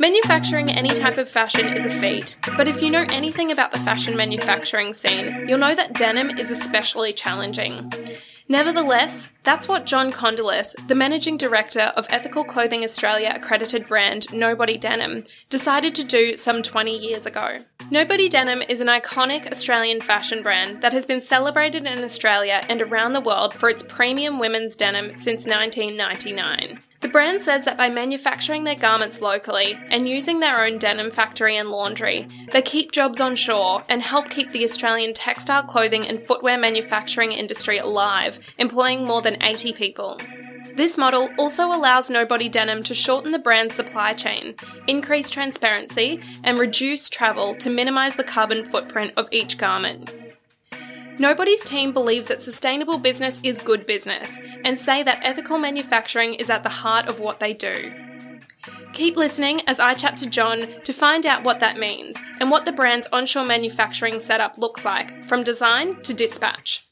Manufacturing any type of fashion is a feat, but if you know anything about the fashion manufacturing scene, you'll know that denim is especially challenging. Nevertheless, that's what John Condilis, the managing director of Ethical Clothing Australia accredited brand Nobody Denim, decided to do some 20 years ago. Nobody Denim is an iconic Australian fashion brand that has been celebrated in Australia and around the world for its premium women's denim since 1999. The brand says that by manufacturing their garments locally and using their own denim factory and laundry, they keep jobs on shore and help keep the Australian textile clothing and footwear manufacturing industry alive, employing more than 80 people. This model also allows Nobody Denim to shorten the brand's supply chain, increase transparency, and reduce travel to minimise the carbon footprint of each garment. Nobody's team believes that sustainable business is good business and say that ethical manufacturing is at the heart of what they do. Keep listening as I chat to John to find out what that means and what the brand's onshore manufacturing setup looks like, from design to dispatch.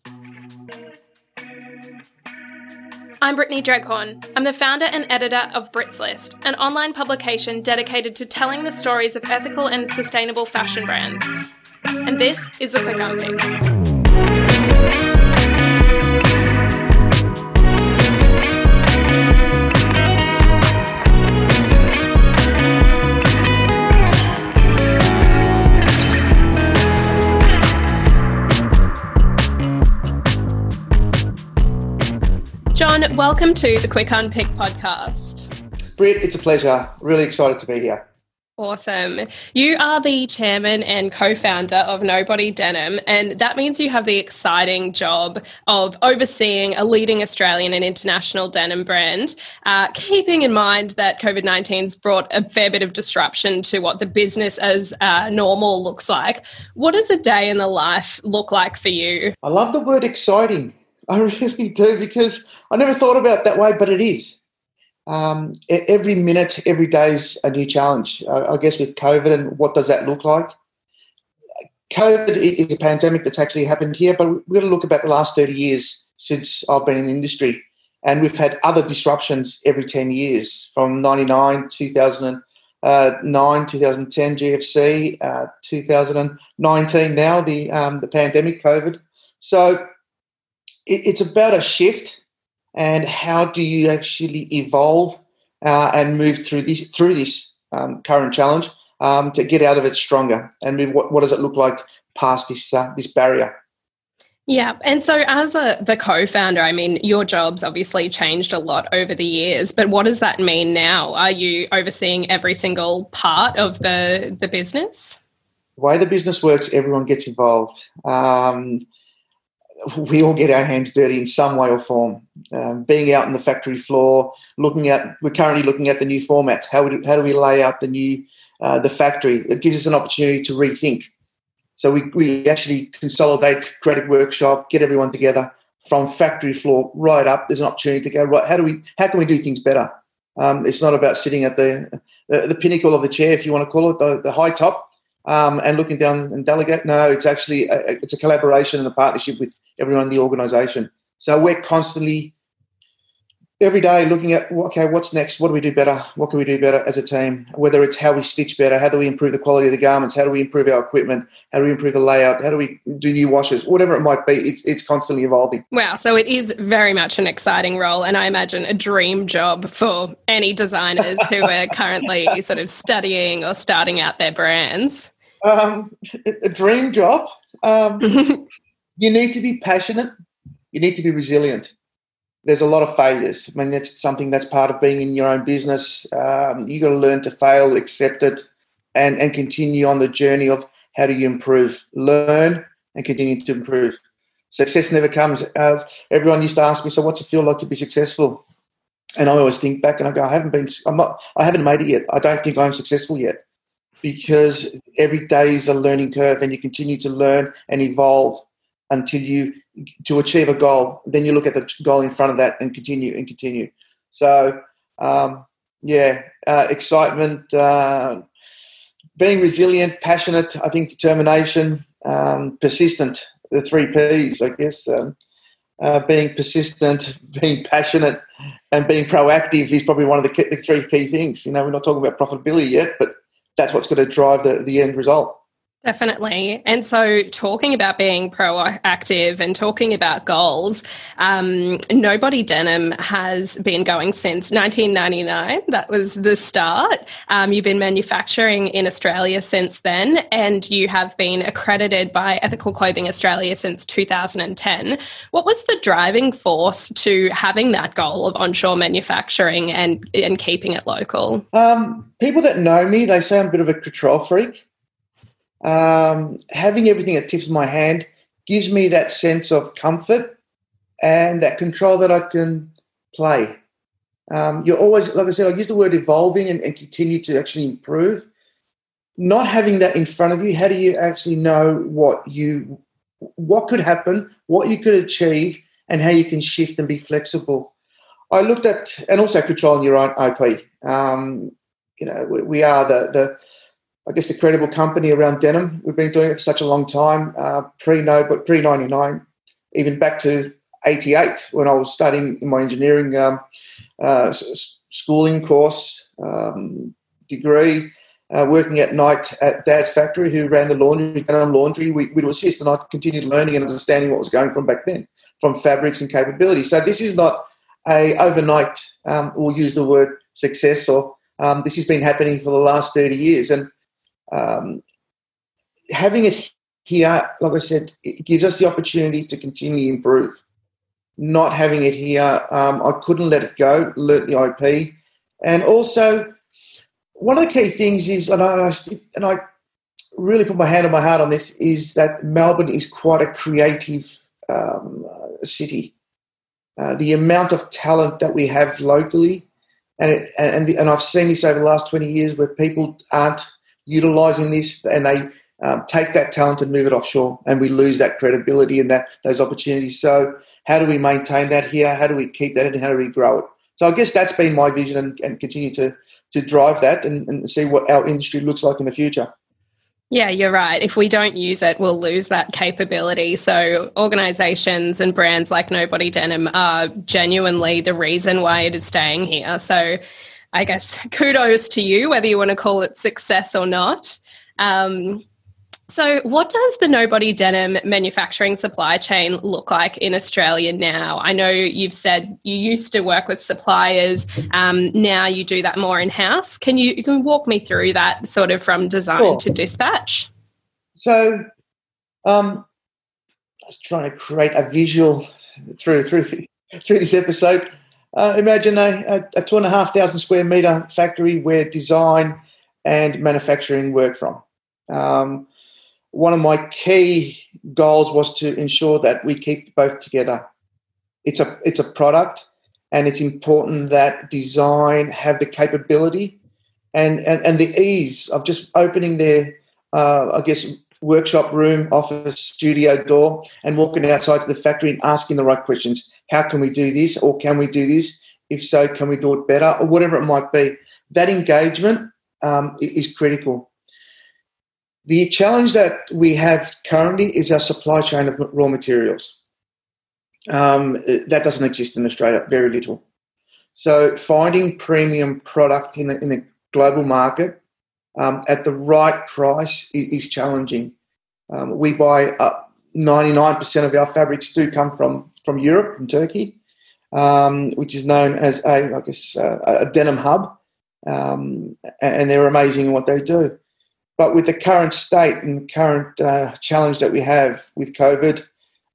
I'm Brittany Dreghorn. I'm the founder and editor of Brits List, an online publication dedicated to telling the stories of ethical and sustainable fashion brands. And this is the Quick Unpick. Welcome to the Quick Unpick podcast. Britt, it's a pleasure. Really excited to be here. Awesome. You are the chairman and co founder of Nobody Denim, and that means you have the exciting job of overseeing a leading Australian and international denim brand, uh, keeping in mind that COVID 19's brought a fair bit of disruption to what the business as uh, normal looks like. What does a day in the life look like for you? I love the word exciting. I really do because I never thought about that way, but it is um, every minute, every day is a new challenge. I guess with COVID and what does that look like? COVID is a pandemic that's actually happened here, but we've got to look about the last 30 years since I've been in the industry. And we've had other disruptions every 10 years from 99, 2009, 2010, GFC, uh, 2019 now, the, um, the pandemic, COVID. So it's about a shift and how do you actually evolve uh, and move through this through this um, current challenge um, to get out of it stronger and what, what does it look like past this uh, this barrier yeah. And so, as a, the co founder, I mean, your job's obviously changed a lot over the years, but what does that mean now? Are you overseeing every single part of the, the business? The way the business works, everyone gets involved. Um, we all get our hands dirty in some way or form. Um, being out on the factory floor, looking at, we're currently looking at the new formats. How, do, how do we lay out the new, uh, the factory? It gives us an opportunity to rethink. So we, we actually consolidate, creative workshop, get everyone together from factory floor right up. There's an opportunity to go right. How do we? How can we do things better? Um, it's not about sitting at the, the, the pinnacle of the chair, if you want to call it, the, the high top, um, and looking down and delegate. No, it's actually a, it's a collaboration and a partnership with everyone in the organization. So we're constantly every day looking at okay what's next? What do we do better? What can we do better as a team? Whether it's how we stitch better how do we improve the quality of the garments? How do we improve our equipment? How do we improve the layout? How do we do new washes? Whatever it might be it's, it's constantly evolving. Wow so it is very much an exciting role and i imagine a dream job for any designers who are currently sort of studying or starting out their brands. Um, a dream job? Um, you need to be passionate. You need to be resilient. There's a lot of failures. I mean, that's something that's part of being in your own business. Um, you got to learn to fail, accept it, and and continue on the journey of how do you improve, learn, and continue to improve. Success never comes. Everyone used to ask me, so what's it feel like to be successful? And I always think back and I go, I haven't been, I'm not, I haven't made it yet. I don't think I'm successful yet because every day is a learning curve and you continue to learn and evolve until you to achieve a goal. Then you look at the goal in front of that and continue and continue. So um, yeah, uh, excitement, uh, being resilient, passionate. I think determination, um, persistent. The three P's, I guess. Um, uh, being persistent, being passionate, and being proactive is probably one of the, key, the three key things. You know, we're not talking about profitability yet, but that's what's going to drive the, the end result. Definitely. And so, talking about being proactive and talking about goals, um, Nobody Denim has been going since 1999. That was the start. Um, you've been manufacturing in Australia since then, and you have been accredited by Ethical Clothing Australia since 2010. What was the driving force to having that goal of onshore manufacturing and, and keeping it local? Um, people that know me, they say I'm a bit of a control freak um, having everything at tips of my hand gives me that sense of comfort and that control that I can play. Um, you're always, like I said, I use the word evolving and, and, continue to actually improve. Not having that in front of you, how do you actually know what you, what could happen, what you could achieve, and how you can shift and be flexible? I looked at, and also controlling your own IP. Um, you know, we, we are the the I guess, the credible company around denim. We've been doing it for such a long time, uh, pre no, but pre ninety nine, even back to eighty eight when I was studying in my engineering um, uh, schooling course um, degree. Uh, working at night at Dad's factory, who ran the laundry, denim laundry, we, would assist, and I continued learning and understanding what was going from back then, from fabrics and capability. So this is not a overnight. Um, we'll use the word success, or um, this has been happening for the last thirty years, and um, having it here, like I said, it gives us the opportunity to continue to improve. Not having it here, um, I couldn't let it go, learnt the IP. And also, one of the key things is, and I, and I really put my hand on my heart on this, is that Melbourne is quite a creative um, city. Uh, the amount of talent that we have locally, and it, and the, and I've seen this over the last twenty years, where people aren't utilizing this and they um, take that talent and move it offshore and we lose that credibility and that those opportunities so how do we maintain that here how do we keep that and how do we grow it so i guess that's been my vision and, and continue to to drive that and, and see what our industry looks like in the future yeah, you're right. If we don't use it, we'll lose that capability. So, organizations and brands like Nobody Denim are genuinely the reason why it is staying here. So, I guess kudos to you, whether you want to call it success or not. Um, so, what does the Nobody Denim manufacturing supply chain look like in Australia now? I know you've said you used to work with suppliers. Um, now you do that more in house. Can you, you can walk me through that sort of from design sure. to dispatch? So, um, I was trying to create a visual through through through this episode. Uh, imagine a, a, two and a half thousand square meter factory where design and manufacturing work from. Um, one of my key goals was to ensure that we keep both together. It's a it's a product, and it's important that design have the capability and and, and the ease of just opening their uh, I guess workshop room, office, studio door, and walking outside to the factory and asking the right questions. How can we do this, or can we do this? If so, can we do it better, or whatever it might be? That engagement um, is critical. The challenge that we have currently is our supply chain of raw materials. Um, that doesn't exist in Australia, very little. So finding premium product in the, in a global market um, at the right price is, is challenging. Um, we buy uh, 99% of our fabrics do come from, from Europe, from Turkey, um, which is known as a, I guess, uh, a denim hub. Um, and they're amazing in what they do. But with the current state and the current uh, challenge that we have with COVID,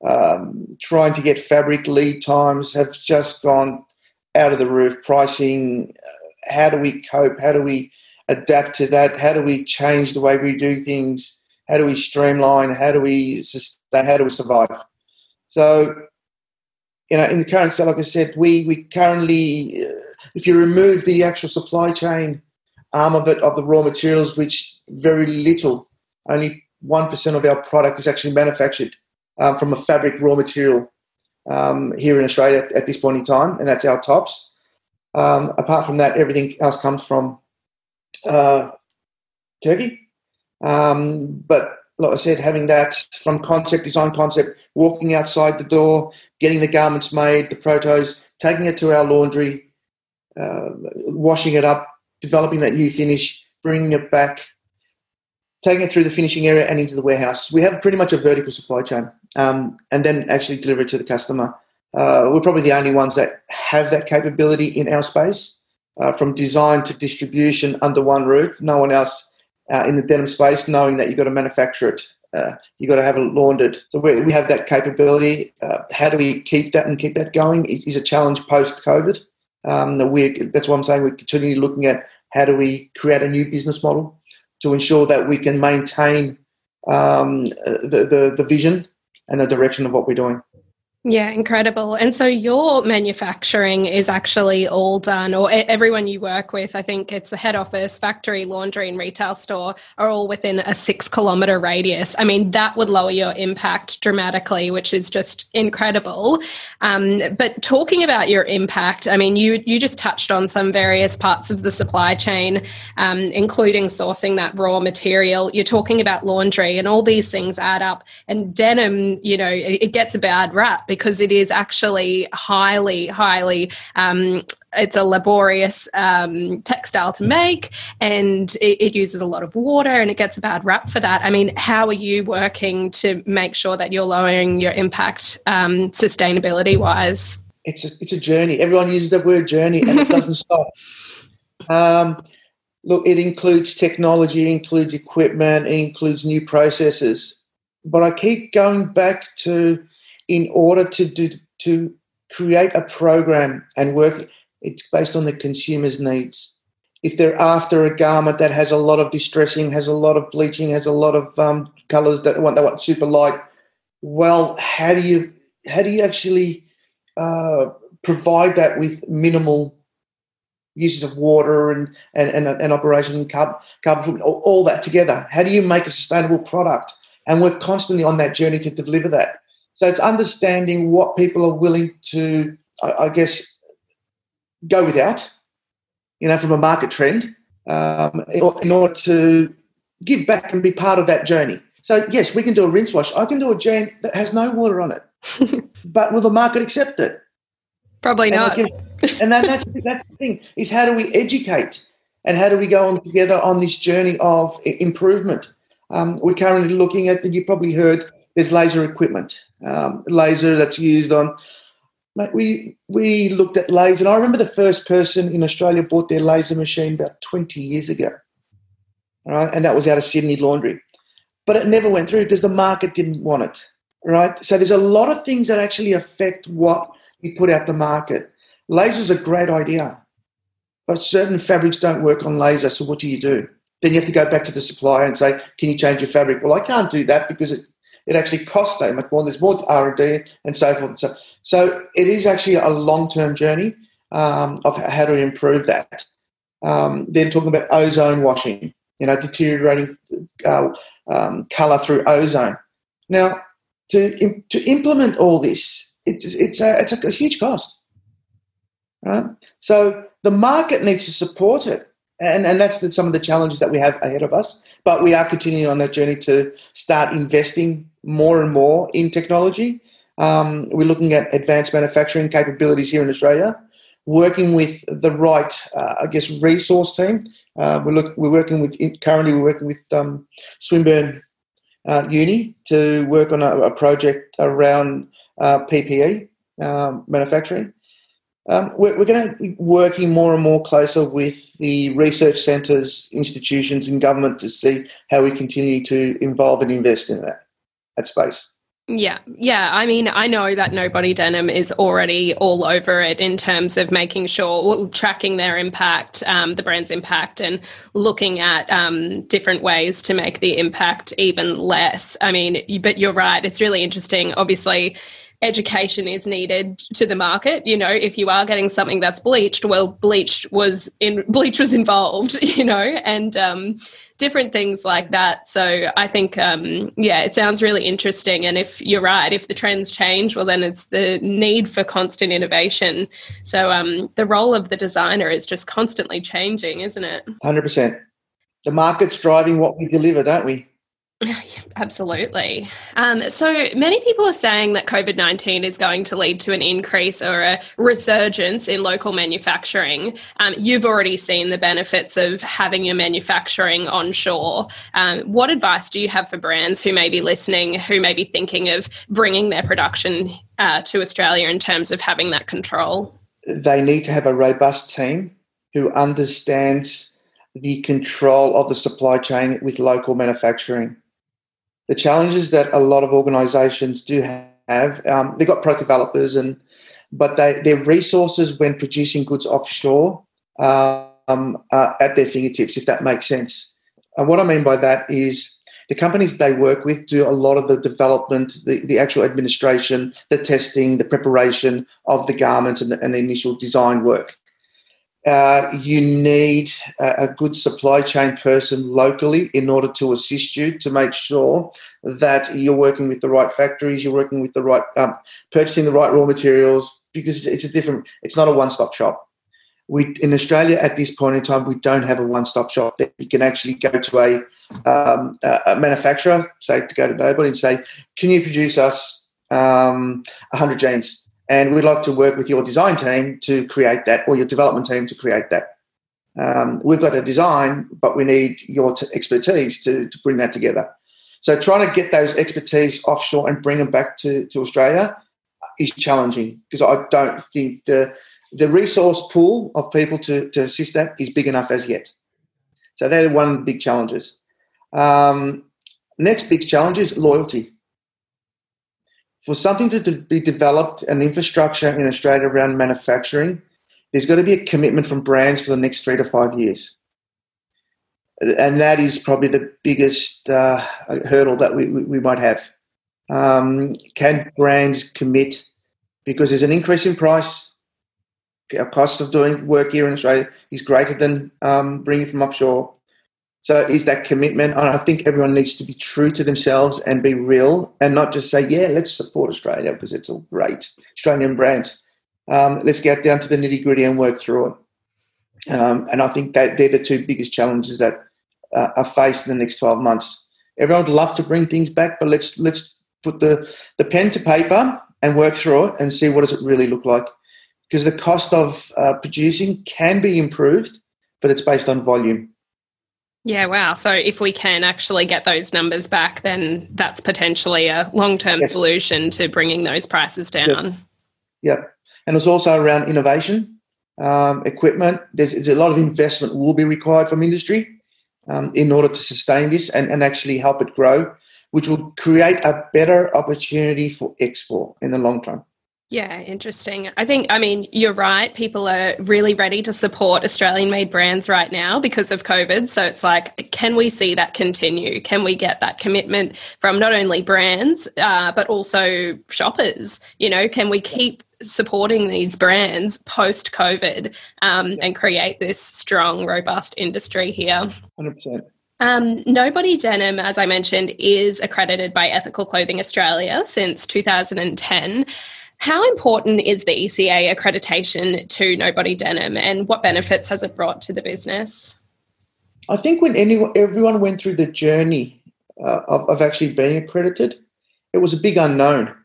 um, trying to get fabric lead times have just gone out of the roof. Pricing, uh, how do we cope? How do we adapt to that? How do we change the way we do things? How do we streamline? How do we sustain? How do we survive? So, you know, in the current state, like I said, we we currently, uh, if you remove the actual supply chain arm of it of the raw materials, which very little, only one percent of our product is actually manufactured um, from a fabric raw material um, here in Australia at this point in time, and that's our tops. Um, apart from that, everything else comes from uh, Turkey. Um, but like I said, having that from concept, design concept, walking outside the door, getting the garments made, the protos, taking it to our laundry, uh, washing it up, developing that new finish, bringing it back, taking it through the finishing area and into the warehouse. We have pretty much a vertical supply chain, um, and then actually deliver it to the customer. Uh, we're probably the only ones that have that capability in our space, uh, from design to distribution under one roof. No one else uh, in the denim space, knowing that you've got to manufacture it, uh, you've got to have it laundered. So we, have that capability. Uh, how do we keep that and keep that going is, a challenge post COVID. Um, that's why I'm saying we're continually looking at how do we create a new business model to ensure that we can maintain um, the, the, the vision and the direction of what we're doing. Yeah, incredible. And so your manufacturing is actually all done, or everyone you work with, I think it's the head office, factory, laundry, and retail store are all within a six kilometer radius. I mean, that would lower your impact dramatically, which is just incredible. Um, but talking about your impact, I mean, you you just touched on some various parts of the supply chain, um, including sourcing that raw material. You're talking about laundry, and all these things add up. And denim, you know, it, it gets a bad rap because it is actually highly, highly um, it's a laborious um, textile to make and it, it, uses a lot of water and it gets a bad rap for that. I mean, how are you working to make sure that you're lowering your impact um, sustainability wise? It's a, it's a journey. Everyone uses the word journey and it doesn't stop. Um, look, it includes technology, it includes equipment, it includes new processes. But I keep going back to in order to do to create a program and work it's based on the consumer's needs. If they're after a garment that has a lot of distressing has a lot of bleaching has a lot of um, colors that want they want super light well how do you how do you actually uh, provide that with minimal uses of water and and, and, and operation carbon, carbon all, all that together? How do you make a sustainable product? And we're constantly on that journey to deliver that so it's understanding what people are willing to, I, I guess, go without, you know, from a market trend, um, in order to give back and be part of that journey. So yes, we can do a rinse wash. I can do a jean that has no water on it, but will the market accept it? Probably and not. Can, and then that's that's the thing is how do we educate and how do we go on together on this journey of improvement? Um, we're currently looking at, and you probably heard there's laser equipment, um, laser that's used on. Mate, we we looked at laser, and I remember the first person in Australia bought their laser machine about 20 years ago. All right, and that was out of Sydney Laundry, but it never went through because the market didn't want it. Right, so there's a lot of things that actually affect what you put out the market. Laser's a great idea, but certain fabrics don't work on laser. So what do you do? Then you have to go back to the supplier and say, "Can you change your fabric?" Well, I can't do that because it it actually costs so much more. There's more R&D and so forth. And so, so it is actually a long-term journey um, of how to improve that. Um, then talking about ozone washing, you know, deteriorating uh, um, color through ozone. Now, to to implement all this, it's it's a, it's a, huge cost. Right? So the market needs to support it and, and that's some of the challenges that we have ahead of us. But we are continuing on that journey to start investing more and more in technology. Um, we're looking at advanced manufacturing capabilities here in Australia, working with the right, uh, I guess, resource team. Uh, we're, look, we're working with currently we're working with um, Swinburne uh, Uni to work on a, a project around uh, PPE um, manufacturing. Um, we're, we're going to be working more and more closer with the research centres, institutions, and government to see how we continue to involve and invest in that, that space. Yeah, yeah. I mean, I know that Nobody Denim is already all over it in terms of making sure, well, tracking their impact, um, the brand's impact, and looking at um, different ways to make the impact even less. I mean, but you're right. It's really interesting. Obviously, education is needed to the market. You know if you are getting something that's bleached well bleached was in bleach was involved you know and um, different things like that. So i think um, yeah it sounds really interesting. And if you're right if the trends change well then it's the need for constant innovation. So um, the role of the designer is just constantly changing isn't it? 100% the market's driving what we deliver don't we Absolutely. Um, so many people are saying that COVID 19 is going to lead to an increase or a resurgence in local manufacturing. Um, you've already seen the benefits of having your manufacturing onshore. Um, what advice do you have for brands who may be listening, who may be thinking of bringing their production uh, to Australia in terms of having that control? They need to have a robust team who understands the control of the supply chain with local manufacturing the challenges that a lot of organisations do have. Um, they've got product developers, and but they, their resources when producing goods offshore um, are at their fingertips, if that makes sense. And what I mean by that is the companies they work with do a lot of the development, the, the actual administration, the testing, the preparation of the garments and the, and the initial design work. Uh, you need a, a, good supply chain person locally in order to assist you to make sure that you're working with the right factories, you're working with the right, um, purchasing the right raw materials, because it's a different, it's not a one stop shop. We, in Australia at this point in time, we don't have a one stop shop that you can actually go to a, um, a manufacturer, say to go to nobody and say, can you produce us um, 100 jeans? And we'd like to work with your design team to create that or your development team to create that. Um, we've got a design, but we need your t- expertise to, to bring that together. So trying to get those expertise offshore and bring them back to, to Australia is challenging because I don't think the the resource pool of people to, to assist that is big enough as yet. So they're one of the big challenges. Um, next big challenge is loyalty for something to de- be developed, an infrastructure in Australia around manufacturing, there's got to be a commitment from brands for the next three to five years. And that is probably the biggest uh, hurdle that we, we, we might have. Um, can brands commit? Because there's an increase in price. Our cost of doing work here in Australia is greater than um, bringing from offshore. So is that commitment? And I think everyone needs to be true to themselves and be real and not just say, yeah, let's support Australia because it's a great. Australian brand. Um, let's get down to the nitty gritty and work through it. Um, and I think that they're the two biggest challenges that uh, are faced in the next 12 months. Everyone would love to bring things back, but let's let's put the, the pen to paper and work through it and see what does it really look like. Because the cost of uh, producing can be improved, but it's based on volume. Yeah, wow. So if we can actually get those numbers back, then that's potentially a long term yes. solution to bringing those prices down. Yep. yep. And it's also around innovation, um, equipment. There's, there's, a lot of investment will be required from industry um, in order to sustain this and, and actually help it grow, which will create a better opportunity for export in the long term. Yeah, interesting. I think, I mean, you're right. People are really ready to support Australian made brands right now because of COVID. So it's like, can we see that continue? Can we get that commitment from not only brands, uh, but also shoppers? You know, can we keep supporting these brands post COVID um, and create this strong, robust industry here? 100%. Um, Nobody Denim, as I mentioned, is accredited by Ethical Clothing Australia since 2010. How important is the ECA accreditation to Nobody Denim and what benefits has it brought to the business? I think when anyone, everyone went through the journey uh, of, of actually being accredited, it was a big unknown.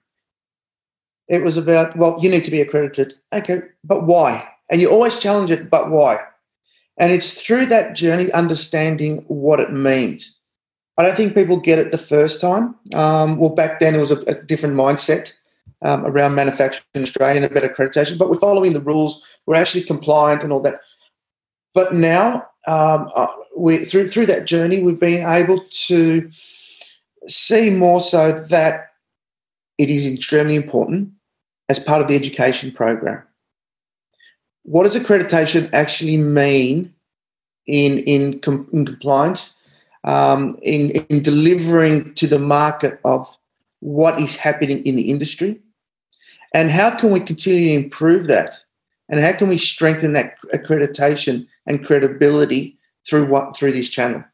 It was about, well, you need to be accredited. Okay, but why? And you always challenge it, but why? And it's through that journey understanding what it means. I don't think people get it the first time. Um, well, back then it was a, a different mindset um, around manufacturing in Australia and a better accreditation, but we're following the rules. We're actually compliant and all that. But now, um, uh, we through through that journey, we've been able to see more so that it is extremely important as part of the education program. What does accreditation actually mean in in, com- in compliance, um, in, in delivering to the market of what is happening in the industry? And how can we continue to improve that? And how can we strengthen that accreditation and credibility through what through this channel?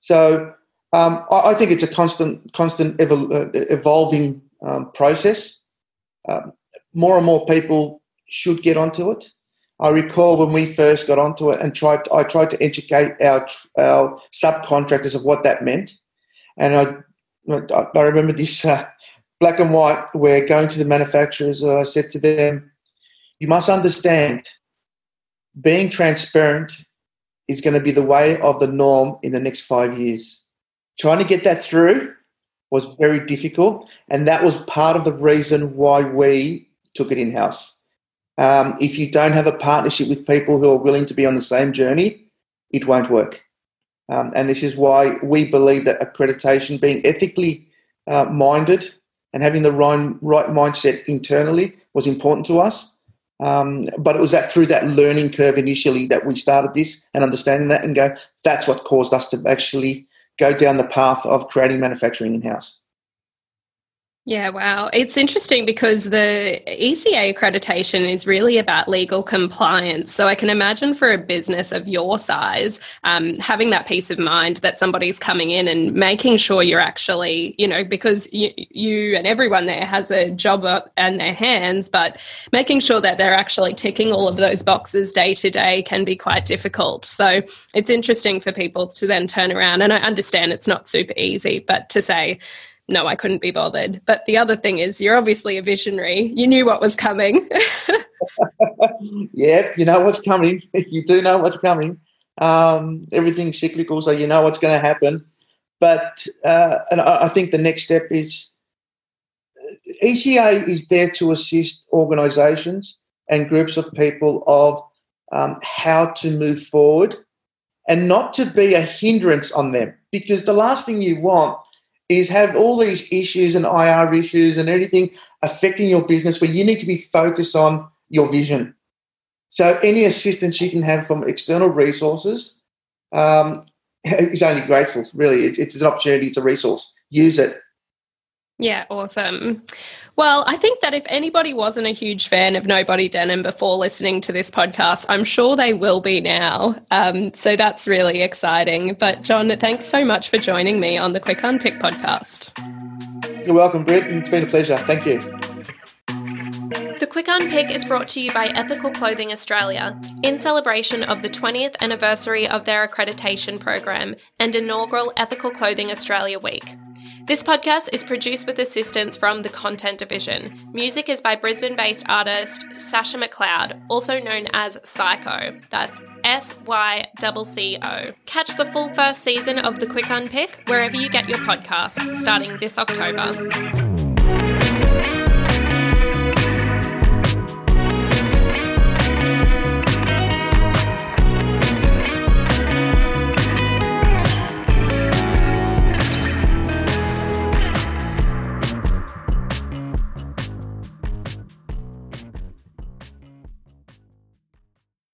So um, I, I, think it's a constant, constant evol- uh, evolving um, process. Um, more and more people should get onto it. I recall when we first got onto it and tried. To, I tried to educate our our subcontractors of what that meant, And I, I remember this uh, black and white where going to the manufacturers, and I said to them, you must understand being transparent is going to be the way of the norm in the next five years. Trying to get that through was very difficult, and that was part of the reason why we took it in house. Um, if you don't have a partnership with people who are willing to be on the same journey, it won't work. Um, and this is why we believe that accreditation, being ethically uh, minded and having the right, right mindset internally, was important to us. Um, but it was that through that learning curve initially that we started this and understanding that and go, that's what caused us to actually go down the path of creating manufacturing in house. Yeah, wow. It's interesting because the ECA accreditation is really about legal compliance. So I can imagine for a business of your size, um, having that peace of mind that somebody's coming in and making sure you're actually, you know, because you, you and everyone there has a job up in their hands, but making sure that they're actually ticking all of those boxes day to day can be quite difficult. So it's interesting for people to then turn around. And I understand it's not super easy, but to say, no, I couldn't be bothered. But the other thing is, you're obviously a visionary. You knew what was coming. yeah, you know what's coming. you do know what's coming. Um, everything's cyclical, so you know what's going to happen. But uh, and I think the next step is ECA is there to assist organisations and groups of people of um, how to move forward and not to be a hindrance on them. Because the last thing you want is have all these issues and IR issues and everything affecting your business where you need to be focused on your vision. So any assistance you can have from external resources um, is only grateful. Really, it, it's an opportunity. It's a resource. Use it. Yeah, awesome. Well, I think that if anybody wasn't a huge fan of Nobody Denim before listening to this podcast, I'm sure they will be now. Um, so that's really exciting. But, John, thanks so much for joining me on the Quick Unpick podcast. You're welcome, Britt. It's been a pleasure. Thank you. The Quick Unpick is brought to you by Ethical Clothing Australia in celebration of the 20th anniversary of their accreditation program and inaugural Ethical Clothing Australia Week. This podcast is produced with assistance from the Content Division. Music is by Brisbane based artist Sasha McLeod, also known as Syco. That's S Y C O. Catch the full first season of The Quick Unpick wherever you get your podcasts starting this October.